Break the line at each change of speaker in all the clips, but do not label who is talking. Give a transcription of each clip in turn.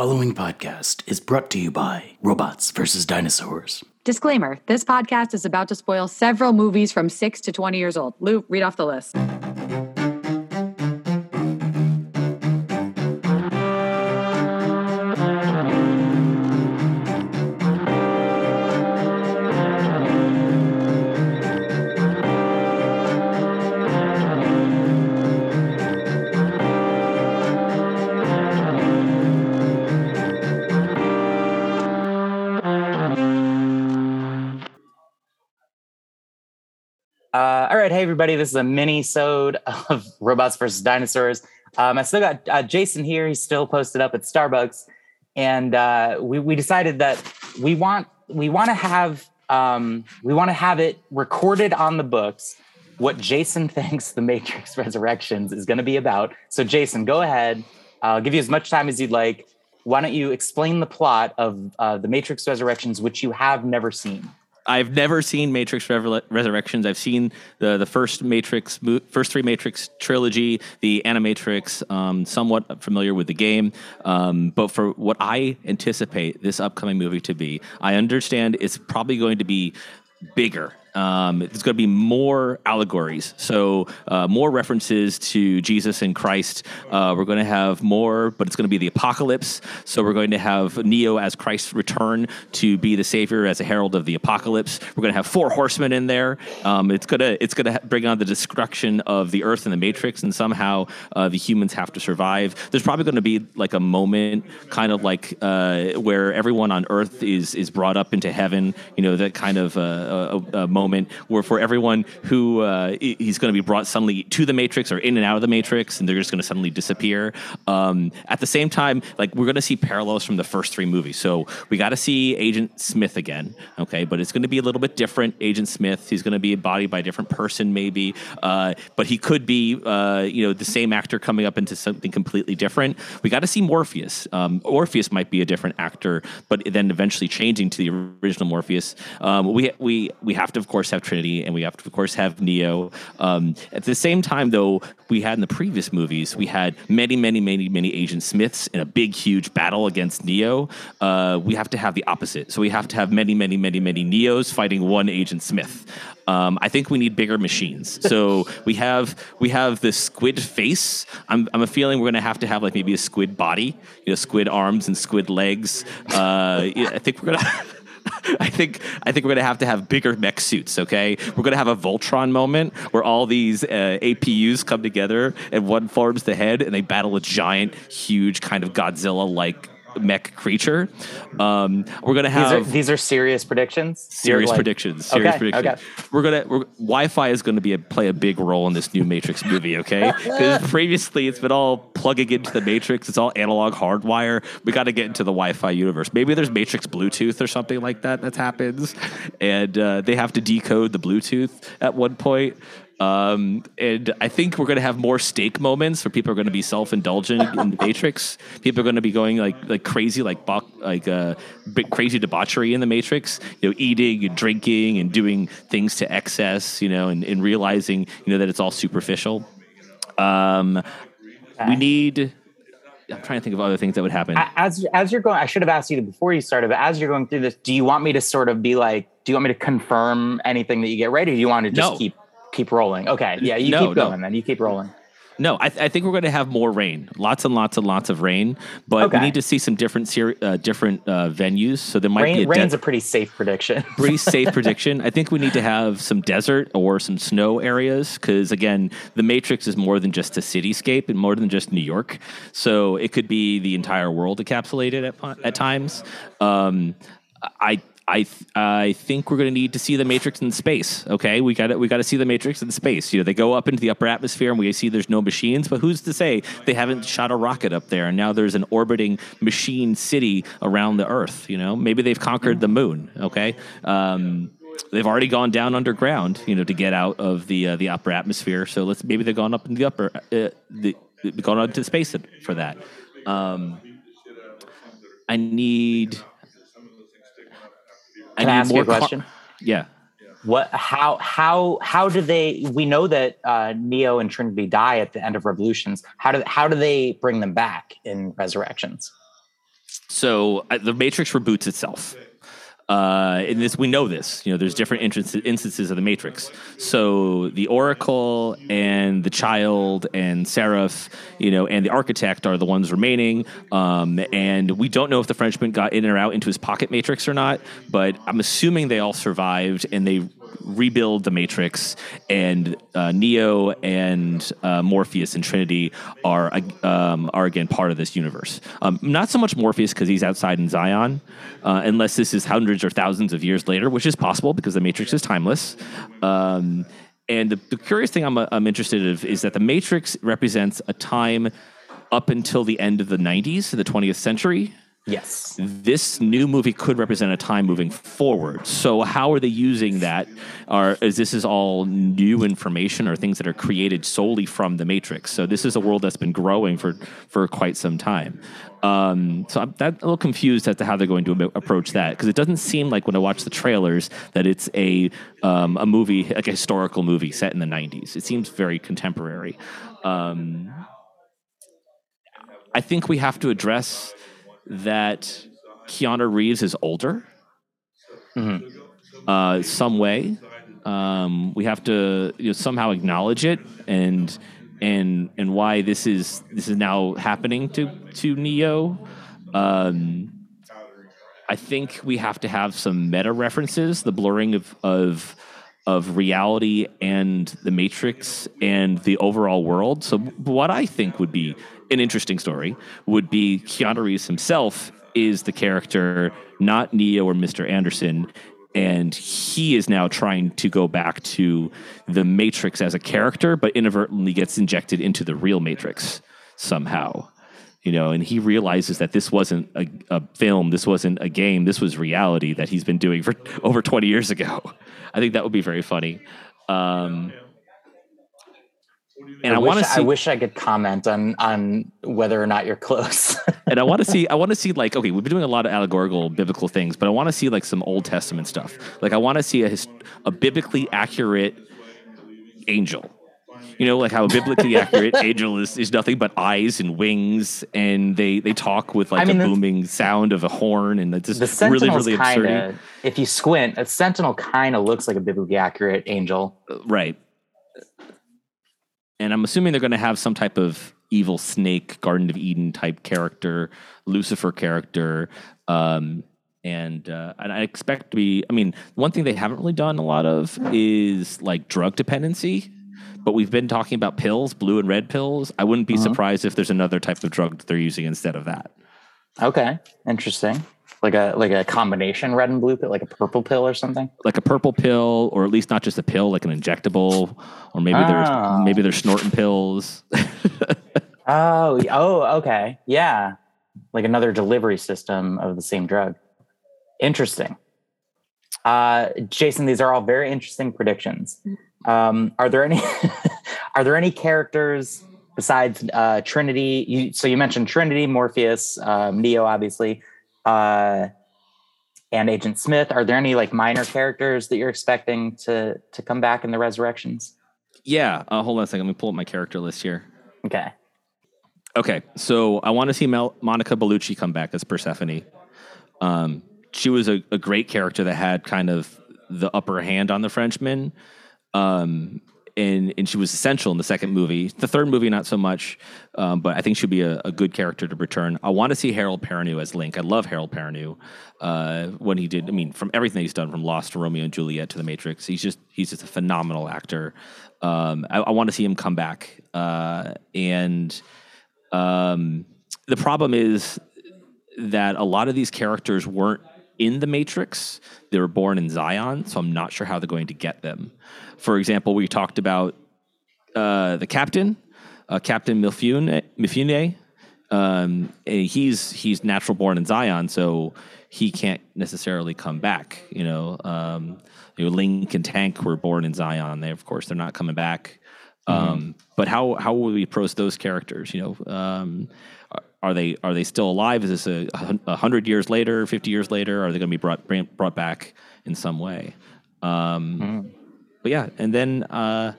following podcast is brought to you by Robots vs. Dinosaurs.
Disclaimer this podcast is about to spoil several movies from 6 to 20 years old. Lou, read off the list.
All right, hey everybody, this is a mini-sode of Robots versus Dinosaurs. Um, I still got uh, Jason here. He's still posted up at Starbucks, and uh, we we decided that we want we want to have um, we want to have it recorded on the books what Jason thinks the Matrix Resurrections is going to be about. So, Jason, go ahead. I'll give you as much time as you'd like. Why don't you explain the plot of uh, the Matrix Resurrections, which you have never seen?
I've never seen Matrix Resurrections. I've seen the the first Matrix, first three Matrix trilogy, the Animatrix. Um, somewhat familiar with the game, um, but for what I anticipate this upcoming movie to be, I understand it's probably going to be bigger. Um, there's going to be more allegories, so uh, more references to Jesus and Christ. Uh, we're going to have more, but it's going to be the apocalypse. So we're going to have Neo as Christ's return to be the savior as a herald of the apocalypse. We're going to have four horsemen in there. Um, it's gonna it's gonna bring on the destruction of the Earth and the Matrix, and somehow uh, the humans have to survive. There's probably going to be like a moment, kind of like uh, where everyone on Earth is is brought up into heaven. You know that kind of uh, a, a moment where for everyone who uh, he's going to be brought suddenly to the Matrix or in and out of the Matrix, and they're just going to suddenly disappear. Um, at the same time, like we're going to see parallels from the first three movies. So we got to see Agent Smith again, okay? But it's going to be a little bit different. Agent Smith, he's going to be embodied by a different person, maybe, uh, but he could be, uh, you know, the same actor coming up into something completely different. We got to see Morpheus. Um, Morpheus might be a different actor, but then eventually changing to the original Morpheus. Um, we we we have to, course, have Trinity, and we have to, of course, have Neo. Um, at the same time, though, we had in the previous movies, we had many, many, many, many Agent Smiths in a big, huge battle against Neo. Uh, we have to have the opposite. So we have to have many, many, many, many Neos fighting one Agent Smith. Um, I think we need bigger machines. So we have we have the squid face. I'm I'm a feeling we're gonna have to have like maybe a squid body, you know, squid arms and squid legs. Uh, I think we're gonna. I think I think we're gonna have to have bigger mech suits. Okay, we're gonna have a Voltron moment where all these uh, APUs come together and one forms the head and they battle a giant, huge kind of Godzilla-like mech creature. Um, we're gonna
These
have
are these are serious predictions.
Serious
like-
predictions. Serious
Okay,
predictions.
okay.
We're gonna we're, Wi-Fi is gonna be a, play a big role in this new Matrix movie. Okay, because previously it's been all plugging into the Matrix. It's all analog hardwire. We got to get into the Wi-Fi universe. Maybe there's Matrix Bluetooth or something like that that happens, and uh, they have to decode the Bluetooth at one point. Um, and I think we're going to have more steak moments where people are going to be self-indulgent in the Matrix. People are going to be going like like crazy, like bo- like uh, big crazy debauchery in the Matrix. You know, eating and drinking and doing things to excess. You know, and, and realizing you know that it's all superficial. Um, we need. I'm trying to think of other things that would happen.
As as you're going, I should have asked you before you started. But as you're going through this, do you want me to sort of be like, do you want me to confirm anything that you get ready? Or do you want to just
No.
keep keep rolling? Okay, yeah, you
No,
keep
no.
going then. You keep rolling.
No, I, th- I think we're going to have more rain, lots and lots and lots of rain. But
Okay.
we need to see some different ser- uh, different uh, venues. So there might be
Rain,
a
rain's
de-
a pretty safe prediction.
pretty safe prediction. I think we need to have some desert or some snow areas because again, the Matrix is more than just a cityscape and more than just New York. So it could be the entire world encapsulated at at times. Um, I. I th- I think we're going to need to see the Matrix in space. Okay, we got we got to see the Matrix in space. You know, they go up into the upper atmosphere, and we see there's no machines. But who's to say they haven't shot a rocket up there, and now there's an orbiting machine city around the Earth? You know, maybe they've conquered the moon. Okay, um, they've already gone down underground. You know, to get out of the uh, the upper atmosphere. So let's maybe they've gone up in the upper uh, the gone up to space for that. Um, I need.
Can I ask you a
car-
question?
yeah.
What? How? How? How do they? We know that uh, Neo and Trinity die at the end of Revolutions. How do? How do they bring them back in Resurrections?
So uh, the Matrix reboots itself. Uh, and this we know this. You know, there's different instances, instances of the Matrix. So the Oracle and the Child and Seraph, you know, and the Architect are the ones remaining. Um, and we don't know if the Frenchman got in or out into his pocket Matrix or not. But I'm assuming they all survived and they rebuild the Matrix, and uh, Neo and uh, Morpheus and Trinity are um, are again part of this universe. Um, not so much Morpheus because he's outside in Zion, uh, unless this is hundreds or thousands of years later, which is possible because the Matrix is timeless. Um, and the, the, curious thing I'm, I'm interested in is that the Matrix represents a time up until the end of the 90s, the 20th century,
Yes.
This new movie could represent a time moving forward. So how are they using that? Are is this is all new information or things that are created solely from the Matrix? So this is a world that's been growing for for quite some time. Um, so I'm that, a little confused as to how they're going to approach that because it doesn't seem like when I watch the trailers that it's a um, a movie like a historical movie set in the 90s. It seems very contemporary. Um, I think we have to address that Keanu Reeves is older, mm-hmm. uh, some way. Um, we have to you know, somehow acknowledge it and and and why this is this is now happening to to Neo. Um, I think we have to have some meta references, the blurring of of of reality and the Matrix and the overall world. So, what I think would be an interesting story would be Keanu Reeves himself is the character, not Neo or Mr. Anderson. And he is now trying to go back to the Matrix as a character, but inadvertently gets injected into the real Matrix somehow. You know, and he realizes that this wasn't a, a film, this wasn't a game, this was reality that he's been doing for over 20 years ago. I think that would be very funny. Um,
and I, I want to see. I wish I could comment on on whether or not you're close.
and I want to see. I want to see like okay, we've been doing a lot of allegorical biblical things, but I want to see like some Old Testament stuff. Like I want to see a his, a biblically accurate angel. You know, like how a biblically accurate angel is, is nothing but eyes and wings, and they, they talk with like I mean, a booming sound of a horn, and it's just the really really kinda,
absurd. If you squint, a sentinel kind of looks like a biblically accurate angel,
right? And I'm assuming they're going to have some type of evil snake, Garden of Eden type character, Lucifer character, um, and uh, and I expect to be. I mean, one thing they haven't really done a lot of is like drug dependency. But we've been talking about pills, blue and red pills. I wouldn't be uh-huh. surprised if there's another type of drug that they're using instead of that.
Okay, interesting like a like a combination red and blue pill, like a purple pill or something.
Like a purple pill, or at least not just a pill, like an injectable, or maybe oh. there's maybe they're snorting pills.
oh, oh, okay, yeah, like another delivery system of the same drug. Interesting. Uh, Jason, these are all very interesting predictions. Um, are there any are there any characters besides uh, Trinity? You, so you mentioned Trinity, Morpheus, um, Neo, obviously uh, and Agent Smith. Are there any like minor characters that you're expecting to to come back in the Resurrections?
Yeah, uh, hold on a second. Let me pull up my character list here.
Okay.
Okay, so I want to see Mel- Monica Bellucci come back as Persephone. Um, she was a, a, great character that had kind of the upper hand on the Frenchman. Um, and and she was essential in the second movie. The third movie, not so much, um, but I think she'd be a, a, good character to return. I want to see Harold Perrineau as Link. I love Harold Perrineau uh, when he did. I mean, from everything he's done, from Lost to Romeo and Juliet to The Matrix, he's just he's just a phenomenal actor. Um, I, I want to see him come back. Uh, and um, the problem is that a lot of these characters weren't in the Matrix. They were born in Zion, so I'm not sure how they're going to get them. For example, we talked about uh, the captain, uh, Captain Mifune. Mifune um, he's he's natural born in Zion, so he can't necessarily come back. You know, um, you know, Link and Tank were born in Zion. They, of course, they're not coming back. Mm-hmm. Um, but how how will we approach those characters? You know, um, are they are they still alive? Is this a, a hundred years later, fifty years later? Are they going to be brought brought back in some way? Um, mm. But yeah, and then uh,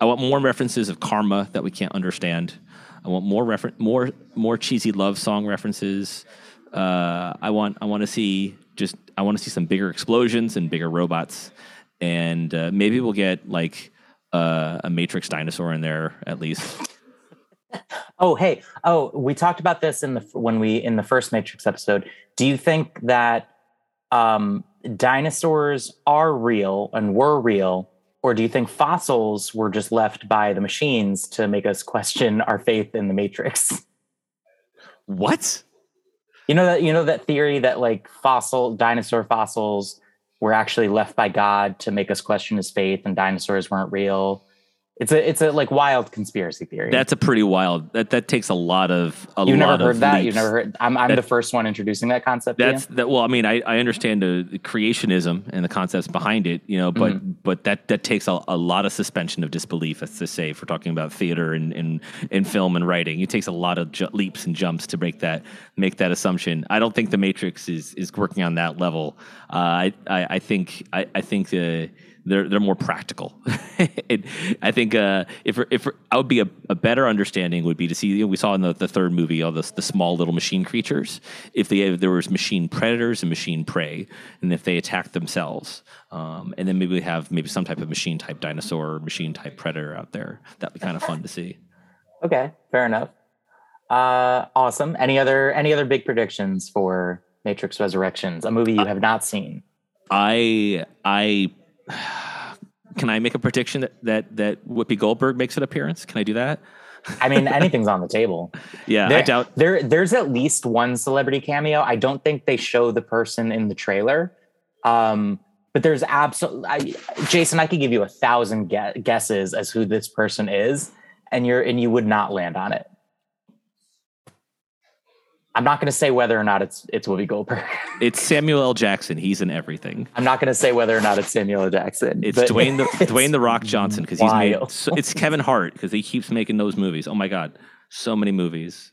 I want more references of karma that we can't understand. I want more refer- more more cheesy love song references. Uh, I want I want to see just I want to see some bigger explosions and bigger robots, and uh, maybe we'll get like uh, a Matrix dinosaur in there at least.
Oh, hey. Oh, we talked about this in the when we in the first Matrix episode. Do you think that um, dinosaurs are real and were real, or do you think fossils were just left by the machines to make us question our faith in the Matrix?
What?
You know that you know that theory that like fossil dinosaur fossils were actually left by God to make us question his faith and dinosaurs weren't real. It's a it's a like wild conspiracy theory.
That's a pretty wild. That that takes a lot of. A
You've
lot
never heard that.
leaps.
You've never heard. I'm I'm
That-
the first one introducing that concept.
That's that. Well, I mean, I, I understand the, the creationism and the concepts behind it, you know, but
Mm-hmm.
but that that takes a, a lot of suspension of disbelief, as to say, if we're talking about theater and and, and film and writing, it takes a lot of ju- leaps and jumps to make that make that assumption. I don't think the Matrix is is working on that level. Uh, I, I I think I I think uh, they're they're more practical. it, I think uh, if if I would be a, a better understanding would be to see you know, we saw in the, the third movie all the the small little machine creatures. If they if there was machine predators and machine prey, and if they attacked themselves, um, and then maybe we have maybe some type of machine type dinosaur or machine type predator out there. That'd be kind of fun to see.
Okay, fair enough. Uh, awesome. Any other any other big predictions for Matrix Resurrections, a movie you have not seen?
I I can I make a prediction that that that Whoopi Goldberg makes an appearance? Can I do that?
I mean, anything's on the table.
Yeah,
There,
I doubt.
there. There's at least one celebrity cameo. I don't think they show the person in the trailer. Um, but there's absolutely, Jason. I could give you a thousand guesses as who this person is, and you're and you would not land on it. I'm not going to say whether or not it's it's Whoopi Goldberg.
It's Samuel L. Jackson. He's in everything.
I'm not going to say whether or not it's Samuel L. Jackson.
It's Dwayne the
it's-
Dwayne the Rock Johnson because he's made. So, it's Kevin Hart because he keeps making those movies. Oh my god, so many movies.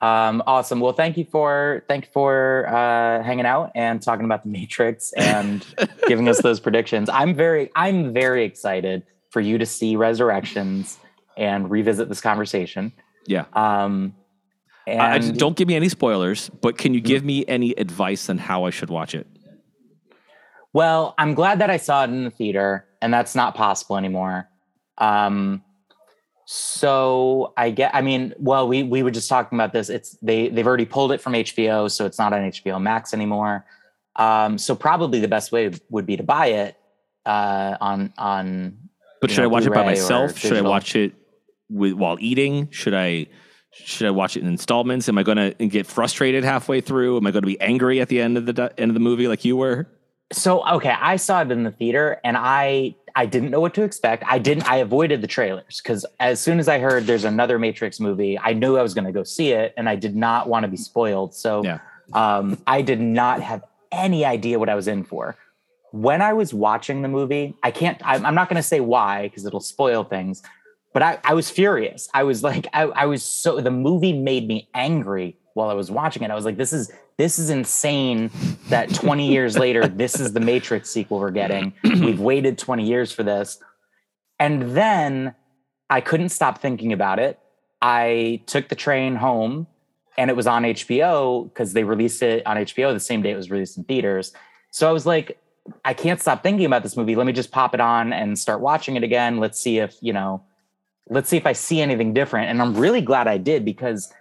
Um, awesome. Well, thank you for thank you for uh, hanging out and talking about the Matrix and giving us those predictions. I'm very I'm very excited for you to see Resurrections and revisit this conversation.
Yeah.
Um, and
I, I just- don't give me any spoilers, but can you give me any advice on how I should watch it?
Well, I'm glad that I saw it in the theater, and that's not possible anymore. Um, so I get. I mean, well, we we were just talking about this. It's they they've already pulled it from HBO, so it's not on HBO Max anymore. Um, so probably the best way would be to buy it uh, on on.
But should
know,
I watch it by
Blu-ray
myself? Should I watch it with, while eating? Should I should I watch it in installments? Am I going to get frustrated halfway through? Am I going to be angry at the end of the end of the movie like you were?
So okay, I saw it in the theater, and I I didn't know what to expect. I didn't. I avoided the trailers because as soon as I heard there's another Matrix movie, I knew I was going to go see it, and I did not want to be spoiled. So
Yeah.
um, I did not have any idea what I was in for. When I was watching the movie, I can't. I'm I'm not going to say why because it'll spoil things. But I, I was furious. I was like, I, I was so. The movie made me angry while I was watching it. I was like, this is this is insane. That 20 years later, this is the Matrix sequel we're getting. We've waited 20 years for this, and then I couldn't stop thinking about it. I took the train home and it was on HBO because they released it on HBO the same day it was released in theaters. So I was like, I can't stop thinking about this movie. Let me just pop it on and start watching it again. Let's see if, you know, let's see if I see anything different. And I'm really glad I did because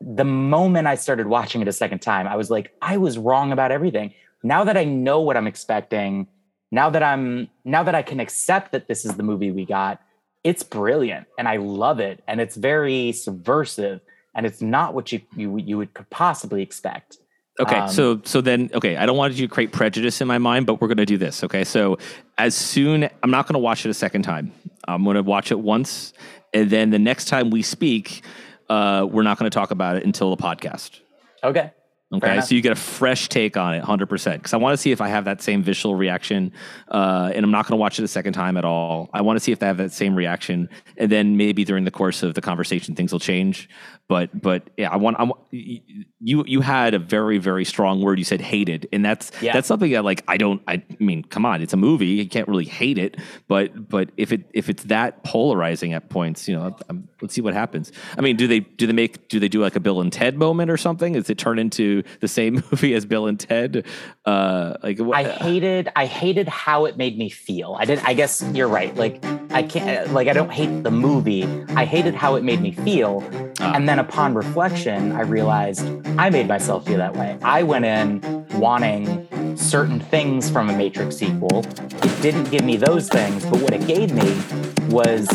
the moment I started watching it a second time, I was like, I was wrong about everything. Now that I know what I'm expecting, now that I'm now that I can accept that this is the movie we got, it's brilliant and I love it and it's very subversive and it's not what you you you would could possibly expect.
Okay,
Um,
so so then okay, I don't want you to create prejudice in my mind, but we're going to do this. Okay, so as soon I'm not going to watch it a second time. I'm going to watch it once, and then the next time we speak, uh, we're not going to talk about it until the podcast.
Okay.
Okay, so you get a fresh take on it, hundred percent. Because I want to see if I have that same visual reaction, uh, and I'm not going to watch it a second time at all. I want to see if they have that same reaction, and then maybe during the course of the conversation, things will change. But but yeah, I want I want you you had a very very strong word. You said hated, and that's
Yeah.
that's something that like I don't. I mean, come on, it's a movie. You can't really hate it, but but if it if it's that polarizing at points, you know, um, let's see what happens. I mean, do they do they make do they do like a Bill and Ted moment or something? Does it turn into the same movie as Bill and Ted? Uh, like what,
I hated I hated how it made me feel. I didn't. I guess you're right. Like I can't like I don't hate the movie. I hated how it made me feel.
Ah.
And then upon reflection, I realized I made myself feel that way. I went in wanting certain things from a Matrix sequel. It didn't give me those things, but what it gave me was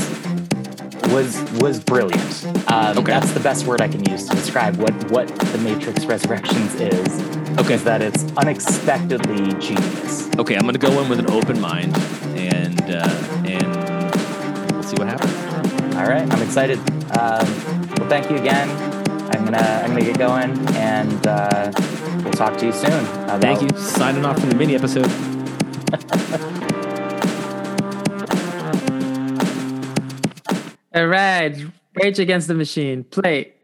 was was brilliant. Um,
Okay.
That's the best word I can use to describe what what the Matrix Resurrections is.
Okay.
is that it's unexpectedly genius.
okay, I'm gonna go in with an open mind, and uh, and we'll see what happens.
All right, I'm excited. Um, well, thank you again. I'm gonna I'm gonna get going, and uh, we'll talk to you soon. Uh,
Thank you. Signing off from the mini episode.
All right, Rage Against the Machine. Play.